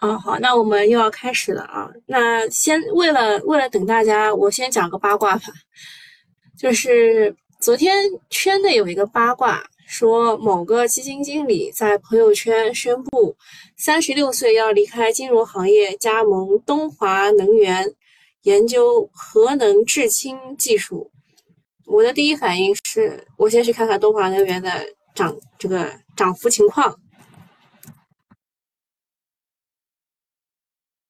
啊，好，那我们又要开始了啊。那先为了为了等大家，我先讲个八卦吧。就是昨天圈内有一个八卦，说某个基金经理在朋友圈宣布，三十六岁要离开金融行业，加盟东华能源，研究核能制氢技术。我的第一反应是，我先去看看东华能源的涨这个涨幅情况。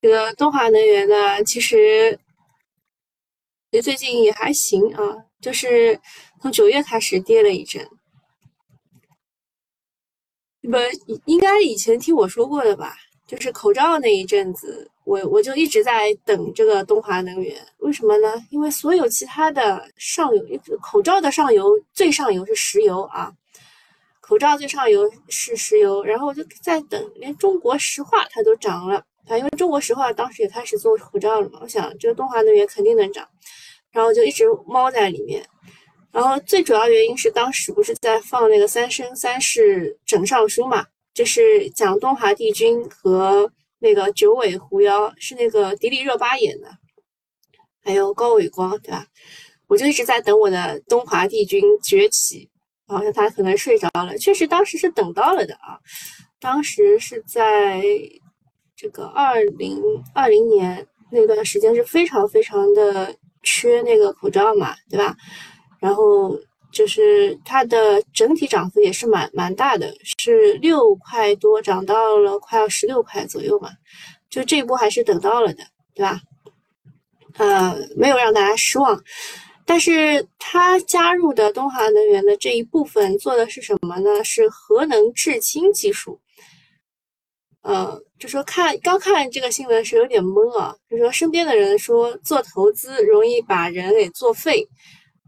这个东华能源呢，其实也最近也还行啊，就是从九月开始跌了一阵。你们应该以前听我说过的吧？就是口罩那一阵子，我我就一直在等这个东华能源。为什么呢？因为所有其他的上游，口罩的上游最上游是石油啊，口罩最上游是石油，然后我就在等，连中国石化它都涨了。啊，因为中国石化当时也开始做口罩了嘛，我想这个东华能源肯定能涨，然后就一直猫在里面。然后最主要原因是当时不是在放那个《三生三世枕上书》嘛，就是讲东华帝君和那个九尾狐妖，是那个迪丽热巴演的，还有高伟光，对吧？我就一直在等我的东华帝君崛起，好像他可能睡着了，确实当时是等到了的啊，当时是在。这个二零二零年那段时间是非常非常的缺那个口罩嘛，对吧？然后就是它的整体涨幅也是蛮蛮大的，是六块多涨到了快要十六块左右嘛，就这一波还是等到了的，对吧？呃，没有让大家失望，但是它加入的东华能源的这一部分做的是什么呢？是核能制氢技术。呃，就说看刚看这个新闻是有点懵啊，就说身边的人说做投资容易把人给作废，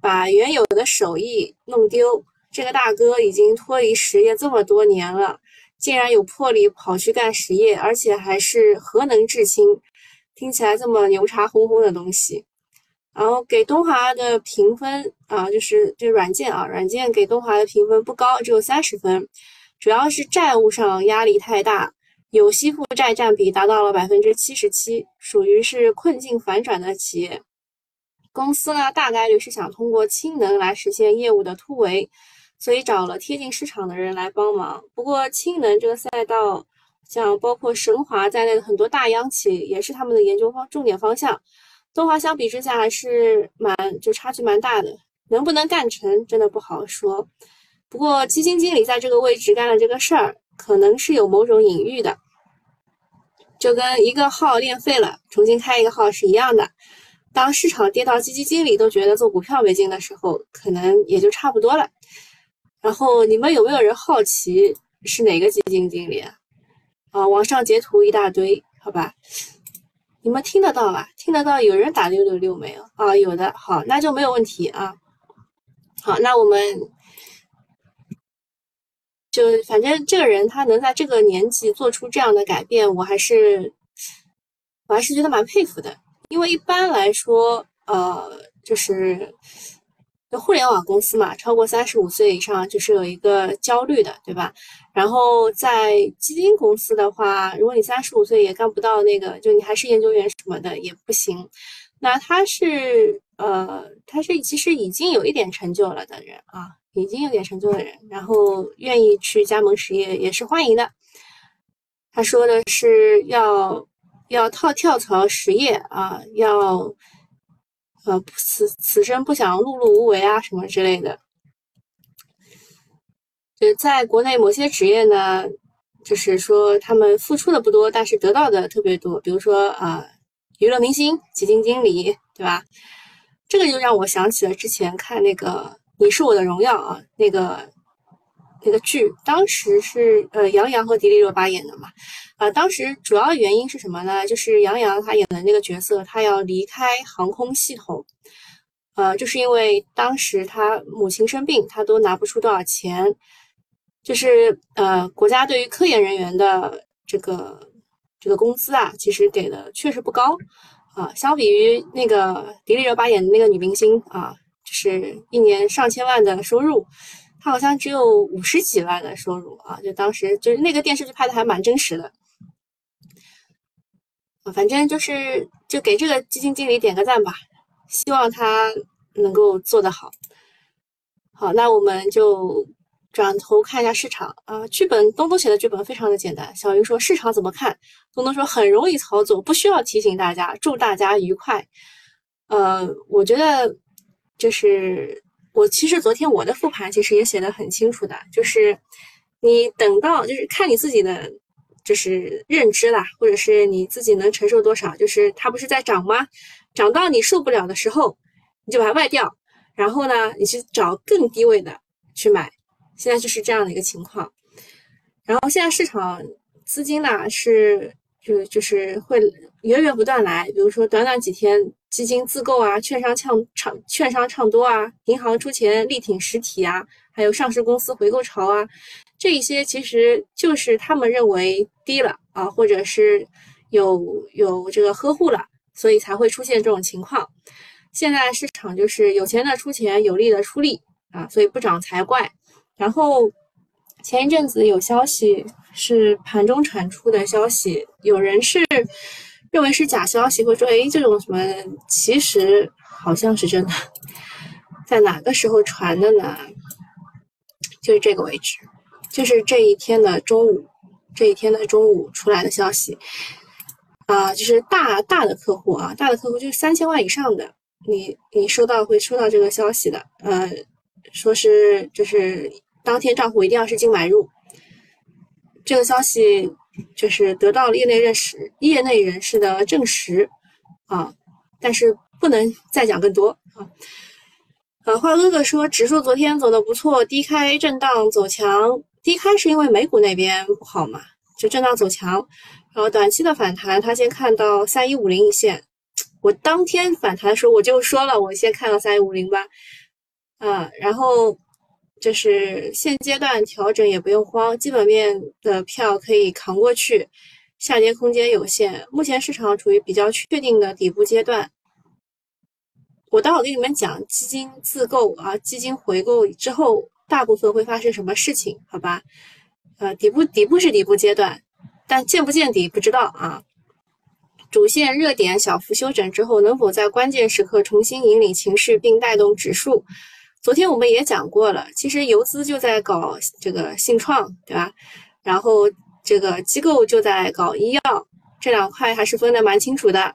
把原有的手艺弄丢。这个大哥已经脱离实业这么多年了，竟然有魄力跑去干实业，而且还是核能制氢，听起来这么牛叉哄哄的东西。然后给东华的评分啊，就是这软件啊，软件给东华的评分不高，只有三十分，主要是债务上压力太大。有息负债占比达到了百分之七十七，属于是困境反转的企业公司呢，大概率是想通过氢能来实现业务的突围，所以找了贴近市场的人来帮忙。不过氢能这个赛道，像包括神华在内的很多大央企也是他们的研究方重点方向。东华相比之下还是蛮就差距蛮大的，能不能干成真的不好说。不过基金经理在这个位置干了这个事儿。可能是有某种隐喻的，就跟一个号练废了，重新开一个号是一样的。当市场跌到基金经理都觉得做股票没劲的时候，可能也就差不多了。然后你们有没有人好奇是哪个基金经理啊？啊，网上截图一大堆，好吧？你们听得到吧？听得到？有人打六六六没有？啊，有的，好，那就没有问题啊。好，那我们。就反正这个人他能在这个年纪做出这样的改变，我还是我还是觉得蛮佩服的。因为一般来说，呃，就是互联网公司嘛，超过三十五岁以上就是有一个焦虑的，对吧？然后在基金公司的话，如果你三十五岁也干不到那个，就你还是研究员什么的也不行。那他是呃，他是其实已经有一点成就了的人啊。已经有点成就的人，然后愿意去加盟实业也是欢迎的。他说的是要要套跳槽实业啊，要呃此此生不想碌碌无为啊什么之类的。就在国内某些职业呢，就是说他们付出的不多，但是得到的特别多。比如说啊，娱乐明星、基金经理，对吧？这个就让我想起了之前看那个。你是我的荣耀啊，那个那个剧，当时是呃杨洋和迪丽热巴演的嘛，啊，当时主要原因是什么呢？就是杨洋他演的那个角色，他要离开航空系统，呃，就是因为当时他母亲生病，他都拿不出多少钱，就是呃国家对于科研人员的这个这个工资啊，其实给的确实不高啊，相比于那个迪丽热巴演的那个女明星啊。是一年上千万的收入，他好像只有五十几万的收入啊！就当时就是那个电视剧拍的还蛮真实的。啊，反正就是就给这个基金经理点个赞吧，希望他能够做得好。好，那我们就转头看一下市场啊，剧本东东写的剧本非常的简单。小鱼说市场怎么看？东东说很容易操作，不需要提醒大家，祝大家愉快。呃，我觉得就是我其实昨天我的复盘其实也写的很清楚的，就是你等到就是看你自己的。就是认知啦，或者是你自己能承受多少？就是它不是在涨吗？涨到你受不了的时候，你就把它卖掉，然后呢，你去找更低位的去买。现在就是这样的一个情况。然后现在市场资金呢是就就是会源源不断来，比如说短短几天基金自购啊，券商唱唱券商唱多啊，银行出钱力挺实体啊，还有上市公司回购潮啊。这一些其实就是他们认为低了啊，或者是有有这个呵护了，所以才会出现这种情况。现在市场就是有钱的出钱，有力的出力啊，所以不涨才怪。然后前一阵子有消息是盘中传出的消息，有人是认为是假消息，或者说哎这种什么，其实好像是真的。在哪个时候传的呢？就是这个位置。就是这一天的中午，这一天的中午出来的消息，啊，就是大大的客户啊，大的客户就是三千万以上的，你你收到会收到这个消息的，呃，说是就是当天账户一定要是净买入，这个消息就是得到了业内认识、业内人士的证实啊，但是不能再讲更多啊。呃，花哥哥说指数昨天走的不错，低开震荡走强。低开是因为美股那边不好嘛，就震荡走强，然后短期的反弹，他先看到三一五零一线。我当天反弹的时候我就说了，我先看到三一五零吧，啊，然后就是现阶段调整也不用慌，基本面的票可以扛过去，下跌空间有限。目前市场处于比较确定的底部阶段。我待会儿给你们讲基金自购啊，基金回购之后。大部分会发生什么事情？好吧，呃，底部底部是底部阶段，但见不见底不知道啊。主线热点小幅休整之后，能否在关键时刻重新引领情绪并带动指数？昨天我们也讲过了，其实游资就在搞这个信创，对吧？然后这个机构就在搞医药，这两块还是分得蛮清楚的。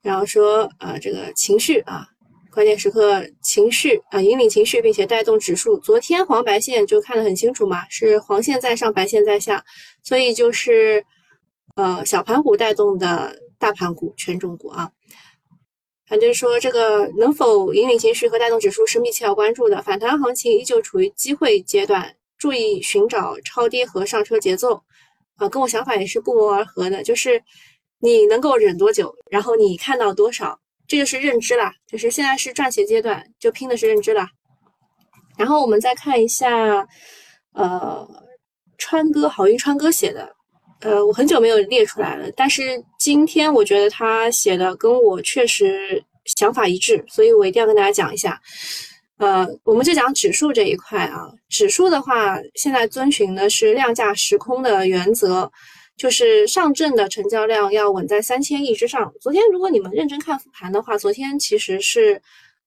然后说，呃，这个情绪啊。关键时刻情绪啊，引领情绪，并且带动指数。昨天黄白线就看得很清楚嘛，是黄线在上，白线在下，所以就是呃小盘股带动的大盘股、权重股啊。反正说这个能否引领情绪和带动指数是密切要关注的。反弹行情依旧处于机会阶段，注意寻找超跌和上车节奏啊，跟我想法也是不谋而合的，就是你能够忍多久，然后你看到多少。这就是认知啦，就是现在是赚钱阶段，就拼的是认知啦。然后我们再看一下，呃，川哥好运川哥写的，呃，我很久没有列出来了，但是今天我觉得他写的跟我确实想法一致，所以我一定要跟大家讲一下。呃，我们就讲指数这一块啊，指数的话，现在遵循的是量价时空的原则。就是上证的成交量要稳在三千亿之上。昨天如果你们认真看复盘的话，昨天其实是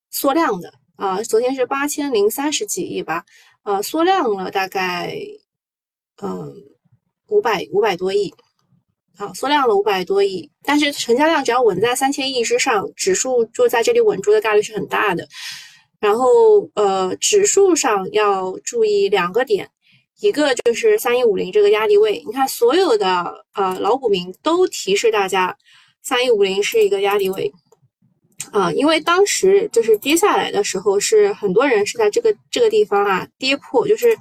缩量的啊，昨天是八千零三十几亿吧，呃，缩量了大概嗯五百五百多亿，啊，缩量了五百多亿。但是成交量只要稳在三千亿之上，指数就在这里稳住的概率是很大的。然后呃，指数上要注意两个点。一个就是三一五零这个压力位，你看所有的呃老股民都提示大家，三一五零是一个压力位啊，因为当时就是跌下来的时候，是很多人是在这个这个地方啊跌破，就是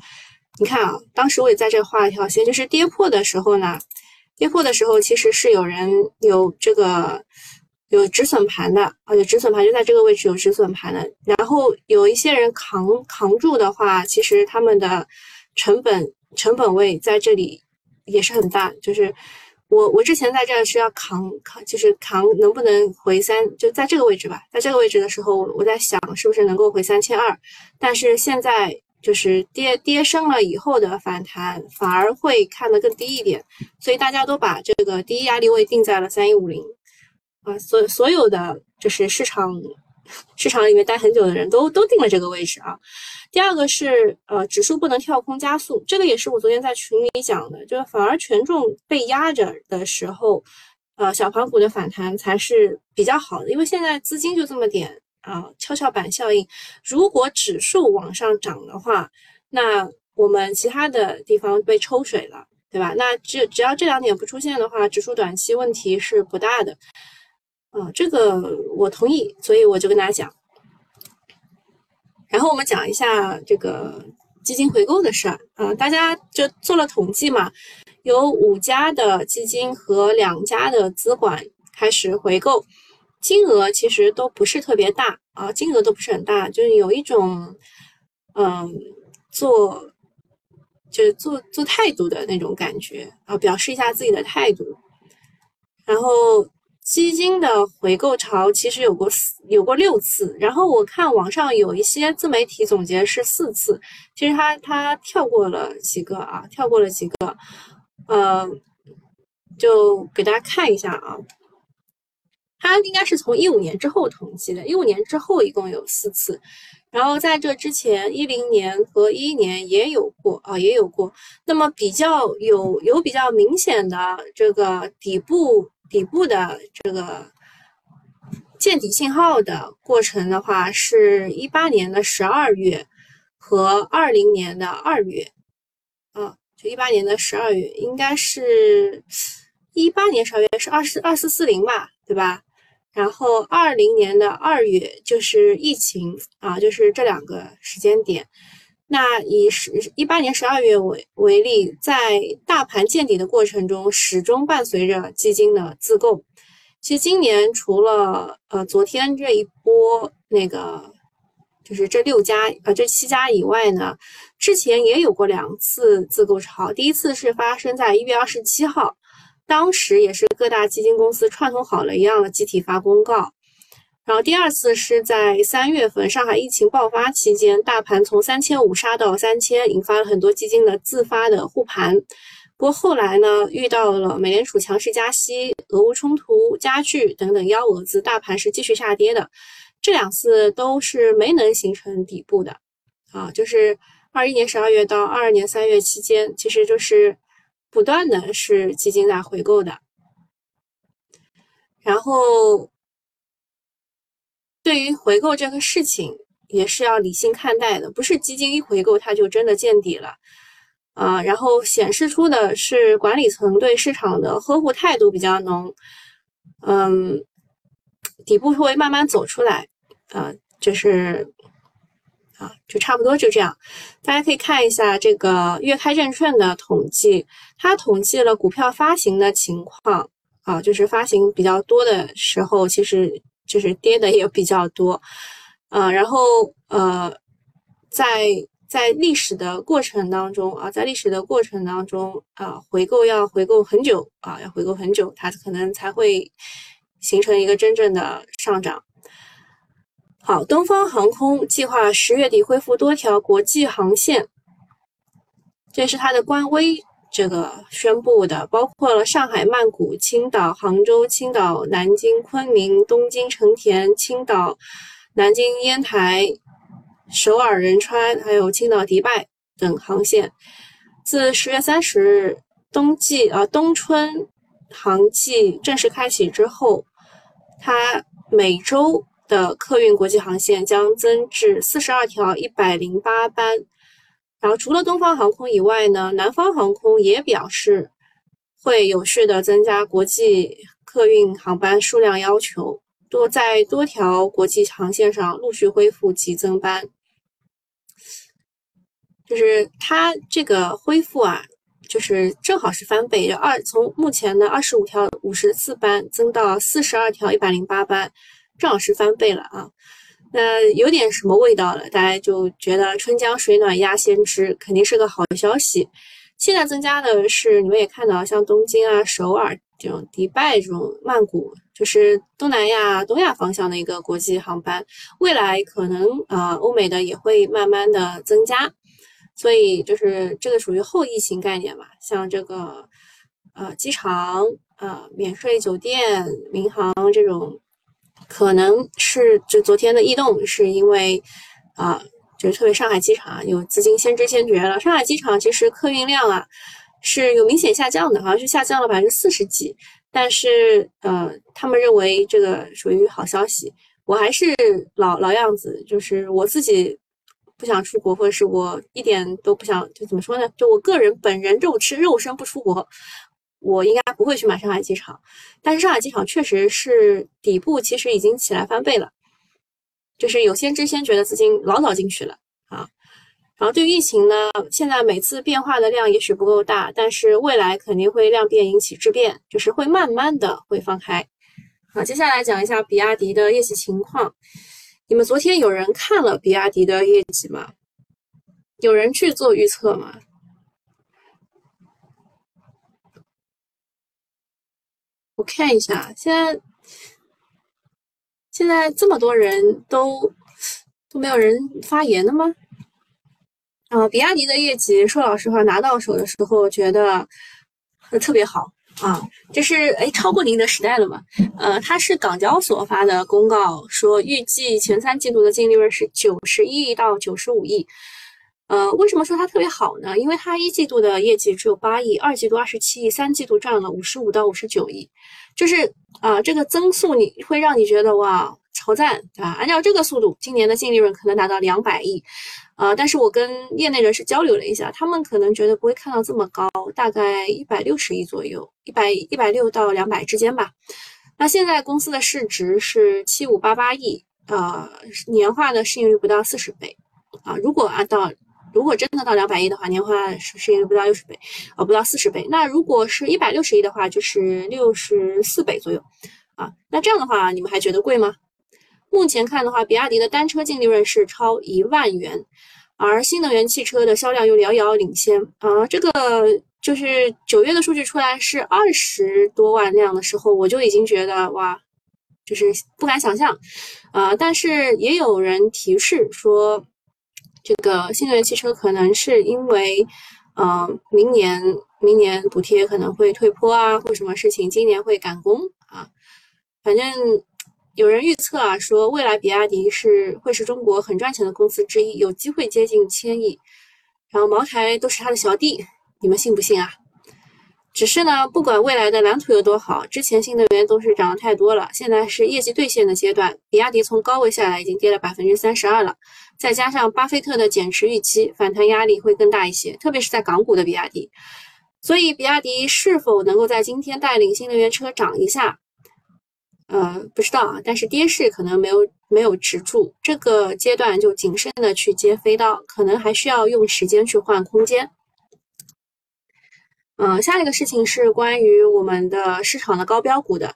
你看啊，当时我也在这画了一条线，就是跌破的时候呢，跌破的时候其实是有人有这个有止损盘的，而且止损盘就在这个位置有止损盘的，然后有一些人扛扛住的话，其实他们的。成本成本位在这里也是很大，就是我我之前在这是要扛扛，就是扛能不能回三，就在这个位置吧，在这个位置的时候，我在想是不是能够回三千二，但是现在就是跌跌升了以后的反弹，反而会看得更低一点，所以大家都把这个第一压力位定在了三一五零啊，所所有的就是市场市场里面待很久的人都都定了这个位置啊。第二个是呃指数不能跳空加速，这个也是我昨天在群里讲的，就是反而权重被压着的时候，呃小盘股的反弹才是比较好的，因为现在资金就这么点。啊，跷跷板效应，如果指数往上涨的话，那我们其他的地方被抽水了，对吧？那只只要这两点不出现的话，指数短期问题是不大的。啊，这个我同意，所以我就跟大家讲。然后我们讲一下这个基金回购的事儿啊，大家就做了统计嘛，有五家的基金和两家的资管开始回购。金额其实都不是特别大啊，金额都不是很大，就是有一种，嗯，做就是做做态度的那种感觉啊，表示一下自己的态度。然后基金的回购潮其实有过四有过六次，然后我看网上有一些自媒体总结是四次，其实他他跳过了几个啊，跳过了几个，呃，就给大家看一下啊。它应该是从一五年之后统计的，一五年之后一共有四次，然后在这之前一零年和一一年也有过啊，也有过。那么比较有有比较明显的这个底部底部的这个见底信号的过程的话，是一八年的十二月和二零年的二月，啊，就一八年的十二月，应该是一八年十二月是二四二四四零吧，对吧？然后二零年的二月就是疫情啊，就是这两个时间点。那以十一八年十二月为为例，在大盘见底的过程中，始终伴随着基金的自购。其实今年除了呃昨天这一波那个，就是这六家呃这七家以外呢，之前也有过两次自购潮。第一次是发生在一月二十七号。当时也是各大基金公司串通好了一样的集体发公告，然后第二次是在三月份上海疫情爆发期间，大盘从三千五杀到三千，引发了很多基金的自发的护盘。不过后来呢，遇到了美联储强势加息、俄乌冲突加剧等等幺蛾子，大盘是继续下跌的。这两次都是没能形成底部的啊，就是二一年十二月到二二年三月期间，其实就是。不断的是基金在回购的，然后对于回购这个事情也是要理性看待的，不是基金一回购它就真的见底了啊。然后显示出的是管理层对市场的呵护态度比较浓，嗯，底部会慢慢走出来啊，就是。啊，就差不多就这样，大家可以看一下这个月开证券的统计，它统计了股票发行的情况啊，就是发行比较多的时候，其实就是跌的也比较多，啊，然后呃，在在历史的过程当中啊，在历史的过程当中啊，回购要回购很久啊，要回购很久，它可能才会形成一个真正的上涨。好，东方航空计划十月底恢复多条国际航线，这是它的官微这个宣布的，包括了上海曼谷、青岛、杭州、青岛、南京、昆明、东京成田、青岛、南京烟台、首尔仁川，还有青岛迪拜等航线。自十月三十日冬季啊冬春航季正式开启之后，它每周。的客运国际航线将增至四十二条一百零八班，然后除了东方航空以外呢，南方航空也表示会有序的增加国际客运航班数量要求，多在多条国际航线上陆续恢复急增班。就是它这个恢复啊，就是正好是翻倍，二从目前的二十五条五十四班增到四十二条一百零八班。正好是翻倍了啊，那有点什么味道了？大家就觉得春江水暖鸭先知，肯定是个好消息。现在增加的是，你们也看到，像东京啊、首尔这种、迪拜这种、曼谷，就是东南亚、东亚方向的一个国际航班。未来可能啊，欧美的也会慢慢的增加。所以就是这个属于后疫情概念嘛，像这个呃机场啊、免税酒店、民航这种，可能是就昨天的异动是因为啊，就是特别上海机场有资金先知先觉了。上海机场其实客运量啊是有明显下降的，好像是下降了百分之四十几，但是呃，他们认为这个属于好消息。我还是老老样子，就是我自己不想出国，或者是我一点都不想，就怎么说呢？就我个人本人肉吃肉身不出国，我应该不会去买上海机场。但是上海机场确实是底部，其实已经起来翻倍了，就是有先知先觉的资金老早进去了啊。然后对于疫情呢，现在每次变化的量也许不够大，但是未来肯定会量变引起质变，就是会慢慢的会放开。好，接下来讲一下比亚迪的业绩情况。你们昨天有人看了比亚迪的业绩吗？有人去做预测吗？我看一下，现在现在这么多人都都没有人发言的吗？啊，比亚迪的业绩，说老实话，拿到手的时候觉得特别好。啊，这是哎，超过宁德时代了嘛？呃，它是港交所发的公告，说预计前三季度的净利润是九十亿到九十五亿。呃，为什么说它特别好呢？因为它一季度的业绩只有八亿，二季度二十七亿，三季度赚了五十五到五十九亿，就是啊，这个增速你会让你觉得哇，超赞啊！按照这个速度，今年的净利润可能达到两百亿。啊，但是我跟业内人士交流了一下，他们可能觉得不会看到这么高，大概一百六十亿左右，一百一百六到两百之间吧。那现在公司的市值是七五八八亿，呃，年化的市盈率不到四十倍啊。如果按照如果真的到两百亿的话，年化是是不到六十倍，哦，不到四十倍。那如果是一百六十亿的话，就是六十四倍左右啊。那这样的话，你们还觉得贵吗？目前看的话，比亚迪的单车净利润是超一万元，而新能源汽车的销量又遥遥领先啊。这个就是九月的数据出来是二十多万辆的时候，我就已经觉得哇，就是不敢想象啊。但是也有人提示说，这个新能源汽车可能是因为，呃，明年明年补贴可能会退坡啊，或什么事情，今年会赶工啊，反正。有人预测啊，说未来比亚迪是会是中国很赚钱的公司之一，有机会接近千亿。然后茅台都是他的小弟，你们信不信啊？只是呢，不管未来的蓝图有多好，之前新能源都是涨得太多了，现在是业绩兑现的阶段。比亚迪从高位下来已经跌了百分之三十二了，再加上巴菲特的减持预期，反弹压力会更大一些，特别是在港股的比亚迪。所以，比亚迪是否能够在今天带领新能源车涨一下？呃，不知道啊，但是跌势可能没有没有止住，这个阶段就谨慎的去接飞刀，可能还需要用时间去换空间。嗯，下一个事情是关于我们的市场的高标股的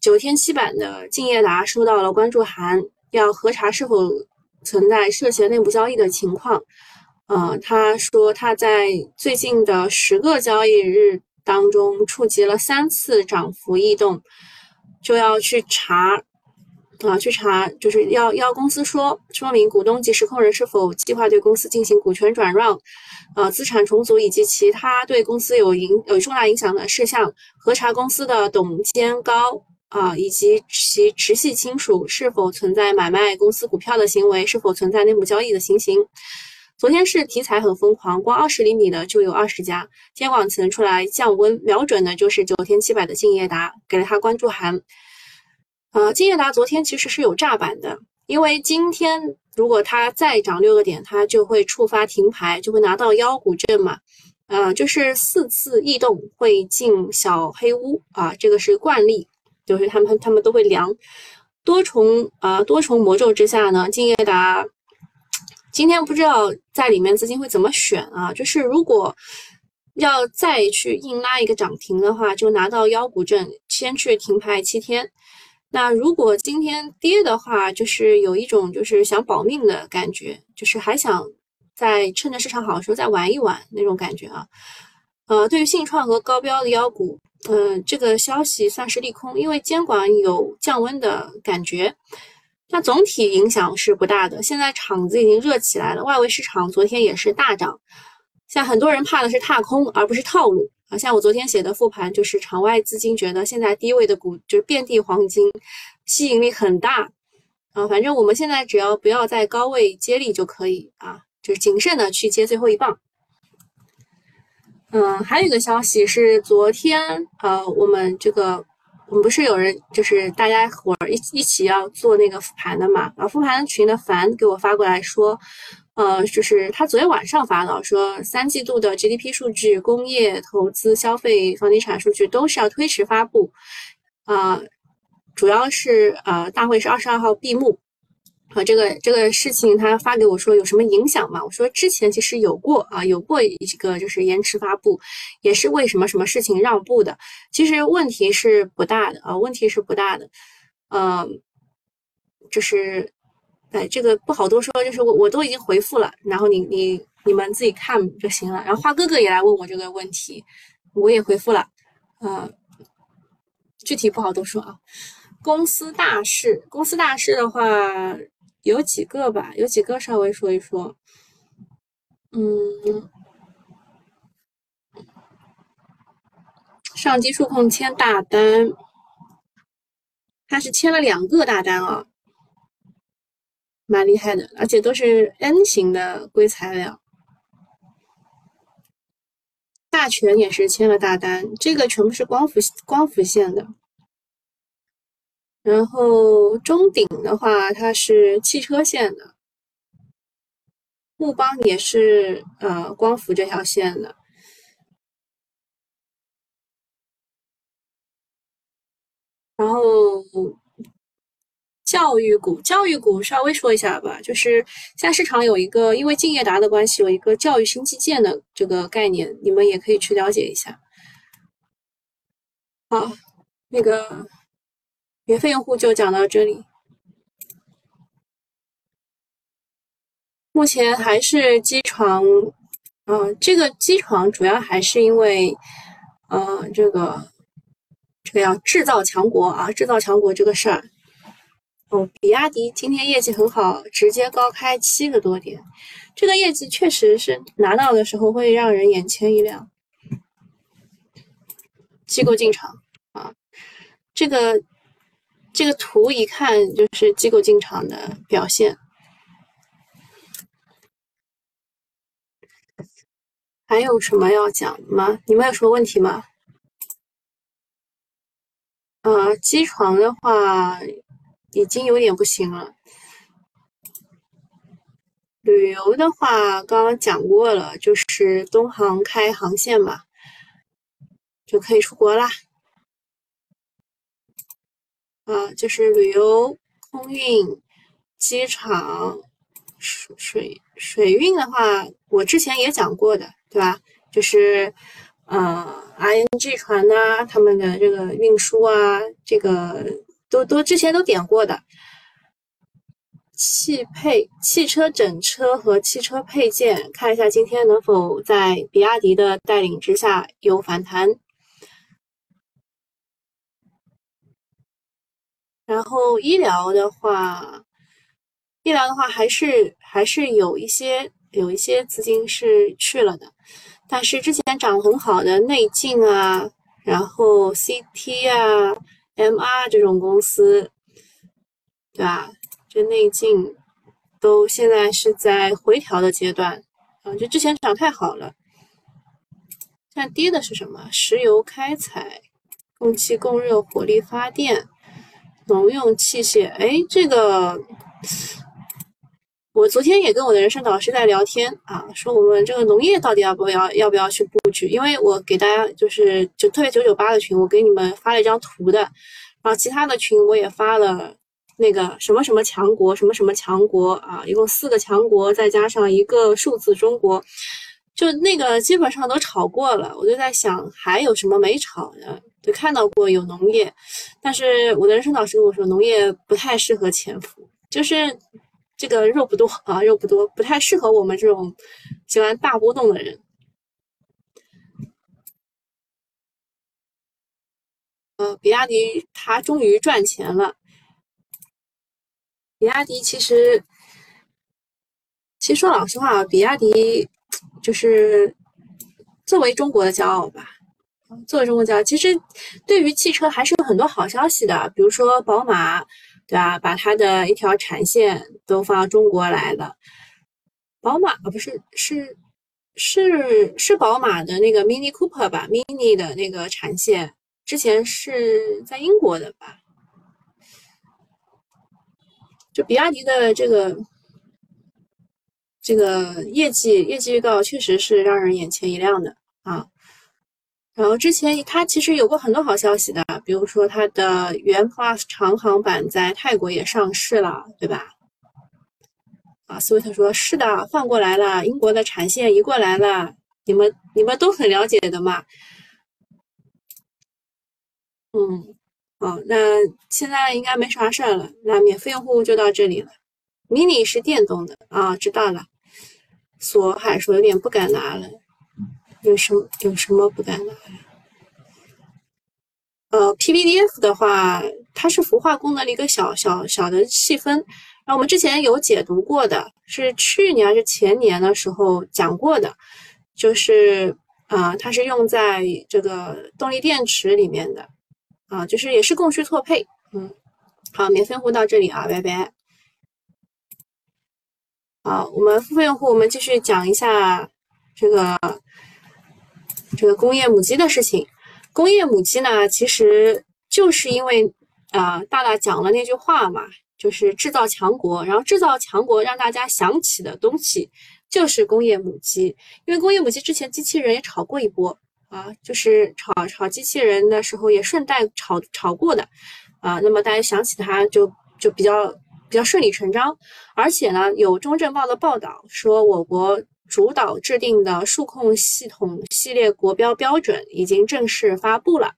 九天七板的敬业达收到了关注函，要核查是否存在涉嫌内部交易的情况。呃，他说他在最近的十个交易日当中触及了三次涨幅异动。就要去查，啊，去查，就是要要公司说说明股东及实控人是否计划对公司进行股权转让，呃，资产重组以及其他对公司有影有重大影响的事项，核查公司的董监高啊以及其直系亲属是否存在买卖公司股票的行为，是否存在内幕交易的情形。昨天是题材很疯狂，光二十厘米的就有二十家，监管层出来降温，瞄准的就是九天七百的敬业达，给了他关注函。呃，金业达昨天其实是有炸板的，因为今天如果它再涨六个点，它就会触发停牌，就会拿到妖股证嘛。呃，就是四次异动会进小黑屋啊，这个是惯例，就是他们他们都会量多重啊多重魔咒之下呢，金业达。今天不知道在里面资金会怎么选啊？就是如果要再去硬拉一个涨停的话，就拿到腰股证，先去停牌七天。那如果今天跌的话，就是有一种就是想保命的感觉，就是还想再趁着市场好的时候再玩一玩那种感觉啊。呃，对于信创和高标的妖股，嗯，这个消息算是利空，因为监管有降温的感觉。那总体影响是不大的。现在场子已经热起来了，外围市场昨天也是大涨。像很多人怕的是踏空，而不是套路啊。像我昨天写的复盘，就是场外资金觉得现在低位的股就是遍地黄金，吸引力很大啊。反正我们现在只要不要在高位接力就可以啊，就是谨慎的去接最后一棒。嗯，还有一个消息是昨天呃，我们这个。我们不是有人就是大家伙儿一一起要做那个复盘的嘛？然后复盘群的凡给我发过来说，呃，就是他昨天晚上发的，说三季度的 GDP 数据、工业、投资、消费、房地产数据都是要推迟发布，啊，主要是呃，大会是二十二号闭幕。啊，这个这个事情他发给我说有什么影响吗？我说之前其实有过啊，有过一个就是延迟发布，也是为什么什么事情让步的。其实问题是不大的啊，问题是不大的。嗯，就是，哎，这个不好多说，就是我我都已经回复了，然后你你你们自己看就行了。然后花哥哥也来问我这个问题，我也回复了。嗯，具体不好多说啊。公司大事，公司大事的话。有几个吧，有几个稍微说一说。嗯，上机数控签大单，他是签了两个大单啊，蛮厉害的，而且都是 N 型的硅材料。大全也是签了大单，这个全部是光伏光伏线的。然后中鼎的话，它是汽车线的；木邦也是呃光伏这条线的。然后教育股，教育股稍微说一下吧，就是现在市场有一个因为敬业达的关系，有一个教育新基建的这个概念，你们也可以去了解一下。好，那个。免费用户就讲到这里。目前还是机床，嗯，这个机床主要还是因为，呃，这个这个要制造强国啊，制造强国这个事儿。哦，比亚迪今天业绩很好，直接高开七个多点，这个业绩确实是拿到的时候会让人眼前一亮。机构进场啊，这个。这个图一看就是机构进场的表现。还有什么要讲吗？你们有什么问题吗？啊，机床的话已经有点不行了。旅游的话刚刚讲过了，就是东航开航线嘛，就可以出国啦。啊，就是旅游、空运、机场、水水水运的话，我之前也讲过的，对吧？就是呃，ING 船呐，他们的这个运输啊，这个都都之前都点过的。汽配、汽车整车和汽车配件，看一下今天能否在比亚迪的带领之下有反弹。然后医疗的话，医疗的话还是还是有一些有一些资金是去了的，但是之前涨很好的内镜啊，然后 CT 啊、MR 这种公司，对吧？这内镜都现在是在回调的阶段啊，就之前涨太好了。现在跌的是什么？石油开采、供气供热、火力发电。农用器械，哎，这个我昨天也跟我的人生导师在聊天啊，说我们这个农业到底要不要要不要去布局？因为我给大家就是就特别九九八的群，我给你们发了一张图的，然后其他的群我也发了那个什么什么强国，什么什么强国啊，一共四个强国，再加上一个数字中国，就那个基本上都炒过了，我就在想还有什么没炒的。就看到过有农业，但是我的人生导师跟我说，农业不太适合潜伏，就是这个肉不多啊，肉不多，不太适合我们这种喜欢大波动的人。呃，比亚迪它终于赚钱了，比亚迪其实，其实说老实话，比亚迪就是作为中国的骄傲吧。作为中国骄傲，其实对于汽车还是有很多好消息的，比如说宝马，对吧？把它的一条产线都放到中国来了。宝马啊，不是是是是宝马的那个 Mini Cooper 吧？Mini 的那个产线之前是在英国的吧？就比亚迪的这个这个业绩业绩预告确实是让人眼前一亮的啊。然后之前它其实有过很多好消息的，比如说它的元 Plus 长航版在泰国也上市了，对吧？啊，斯威特说是的，换过来了，英国的产线移过来了，你们你们都很了解的嘛。嗯。哦，那现在应该没啥事儿了。那免费用户就到这里了。mini 是电动的啊，知道了。索海说有点不敢拿了，有什么有什么不敢拿呀？呃，PVDF 的话，它是氟化功能的一个小小小的细分。然后我们之前有解读过的，是去年还是前年的时候讲过的，就是啊，它是用在这个动力电池里面的。啊，就是也是供需错配，嗯，好，免费用户到这里啊，拜拜。好，我们付费用户，我们继续讲一下这个这个工业母机的事情。工业母机呢，其实就是因为啊，大大讲了那句话嘛，就是制造强国，然后制造强国让大家想起的东西就是工业母机，因为工业母机之前机器人也炒过一波。啊，就是炒炒机器人的时候也顺带炒炒过的，啊，那么大家想起它就就比较比较顺理成章，而且呢，有中证报的报道说，我国主导制定的数控系统系列国标标准已经正式发布了，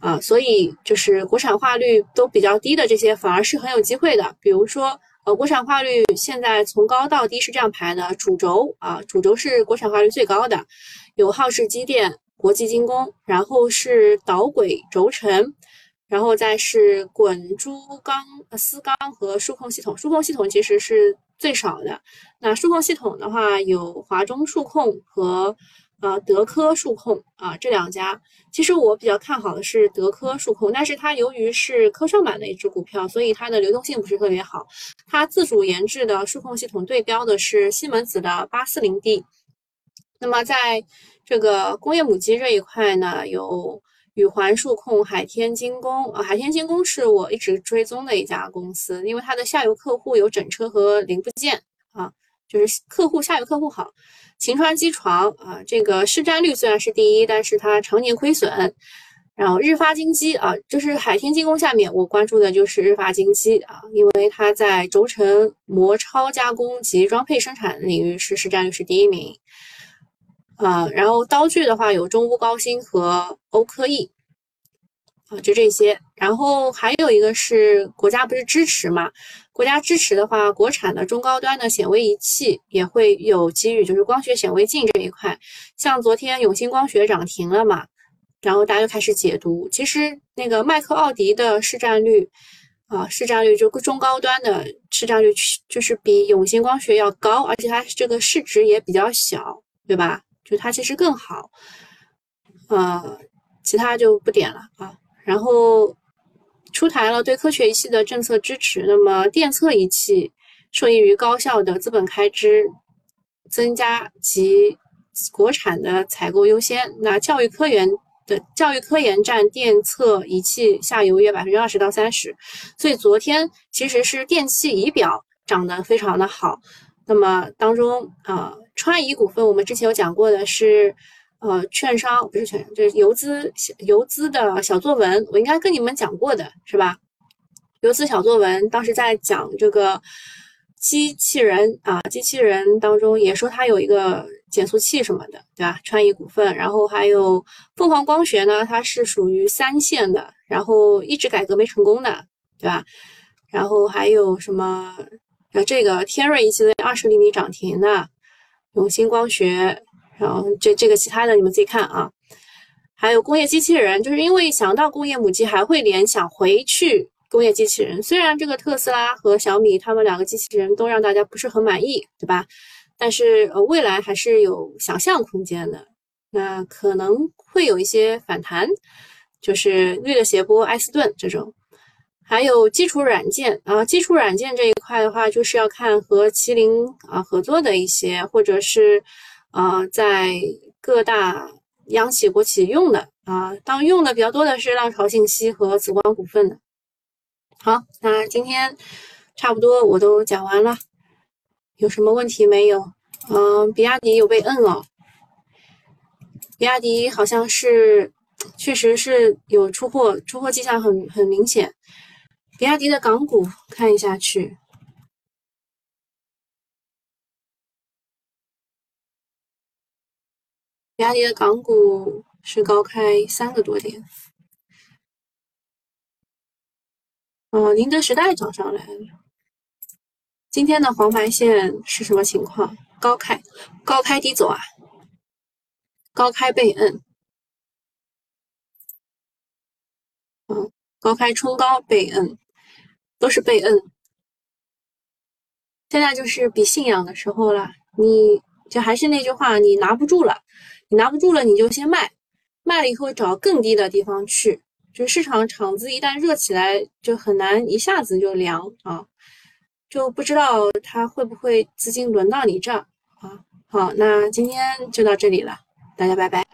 啊，所以就是国产化率都比较低的这些反而是很有机会的，比如说。呃，国产化率现在从高到低是这样排的：主轴啊，主轴是国产化率最高的，有浩氏机电、国际精工，然后是导轨轴承，然后再是滚珠钢、丝钢和数控系统。数控系统其实是最少的。那数控系统的话，有华中数控和。呃，德科数控啊，这两家其实我比较看好的是德科数控，但是它由于是科创板的一只股票，所以它的流动性不是特别好。它自主研制的数控系统对标的是西门子的八四零 D。那么在这个工业母机这一块呢，有宇环数控、海天精工啊，海天精工是我一直追踪的一家公司，因为它的下游客户有整车和零部件啊，就是客户下游客户好。秦川机床啊，这个市占率虽然是第一，但是它常年亏损。然后日发精机啊，就是海天精工下面我关注的就是日发精机啊，因为它在轴承模超加工及装配生产领域是市占率是第一名。啊，然后刀具的话有中钨高新和欧科艺。啊，就这些，然后还有一个是国家不是支持嘛？国家支持的话，国产的中高端的显微仪器也会有机遇，就是光学显微镜这一块。像昨天永兴光学涨停了嘛，然后大家就开始解读，其实那个麦克奥迪的市占率啊，市占率就中高端的市占率就是比永兴光学要高，而且它这个市值也比较小，对吧？就它其实更好。呃，其他就不点了啊。然后出台了对科学仪器的政策支持，那么电测仪器受益于高校的资本开支增加及国产的采购优先。那教育科研的教育科研占电测仪器下游约百分之二十到三十，所以昨天其实是电器仪表涨得非常的好。那么当中啊，川仪股份我们之前有讲过的是。呃，券商不是券商，就是游资游资的小作文，我应该跟你们讲过的是吧？游资小作文当时在讲这个机器人啊，机器人当中也说它有一个减速器什么的，对吧？川仪股份，然后还有凤凰光学呢，它是属于三线的，然后一直改革没成功的，对吧？然后还有什么？呃，这个天瑞仪器二十厘米涨停的，永兴光学。然后这这个其他的你们自己看啊，还有工业机器人，就是因为想到工业母机，还会联想回去工业机器人。虽然这个特斯拉和小米他们两个机器人都让大家不是很满意，对吧？但是呃，未来还是有想象空间的。那可能会有一些反弹，就是绿的斜波、艾斯顿这种。还有基础软件啊，基础软件这一块的话，就是要看和麒麟啊合作的一些，或者是啊在各大央企国企用的啊，当用的比较多的是浪潮信息和紫光股份的。好，那今天差不多我都讲完了，有什么问题没有？嗯，比亚迪有被摁哦，比亚迪好像是确实是有出货，出货迹象很很明显。比亚迪的港股看一下去，比亚迪的港股是高开三个多点，哦，宁德时代涨上来了。今天的黄白线是什么情况？高开，高开低走啊，高开被摁，嗯，高开冲高被摁。都是被摁，现在就是比信仰的时候了。你就还是那句话，你拿不住了，你拿不住了，你就先卖，卖了以后找更低的地方去。就市场场子一旦热起来，就很难一下子就凉啊，就不知道它会不会资金轮到你这儿啊。好，那今天就到这里了，大家拜拜。